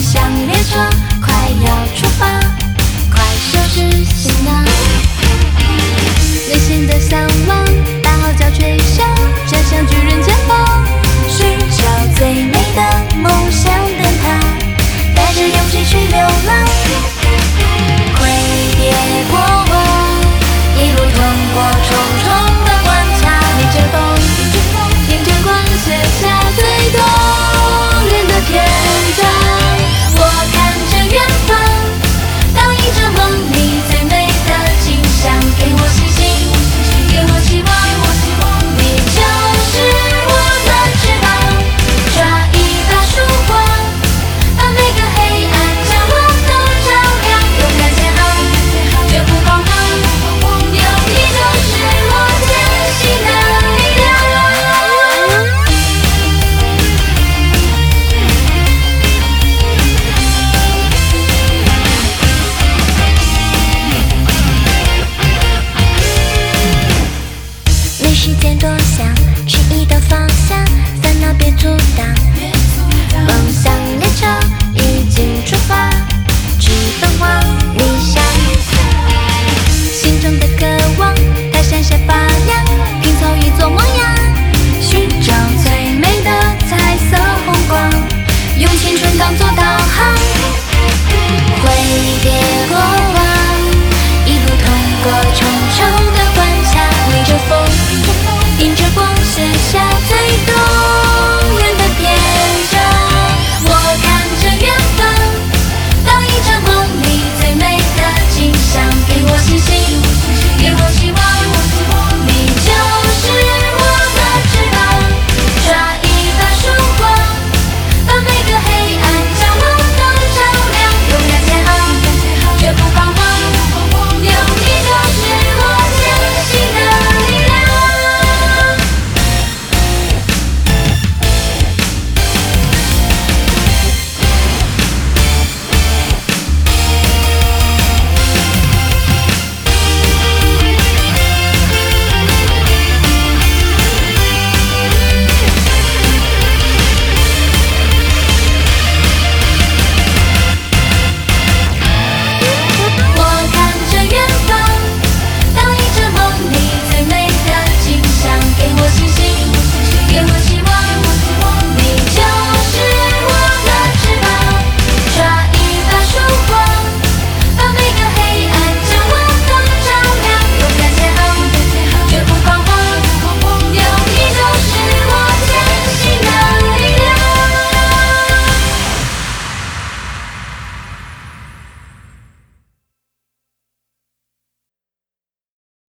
梦想列车快要出发，快收拾行囊。时间多想，迟疑的方向，烦恼别阻挡，梦想列车已经出发，去疯狂，理想心中的渴望，它闪闪发亮，拼凑一座梦样，寻找最美的彩色红光，用青春当做导航。